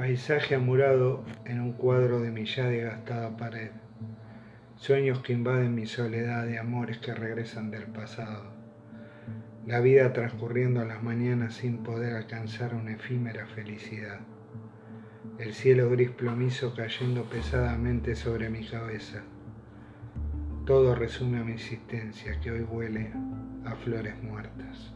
Paisaje amurado en un cuadro de mi ya desgastada pared. Sueños que invaden mi soledad de amores que regresan del pasado. La vida transcurriendo a las mañanas sin poder alcanzar una efímera felicidad. El cielo gris plomizo cayendo pesadamente sobre mi cabeza. Todo resume a mi existencia que hoy huele a flores muertas.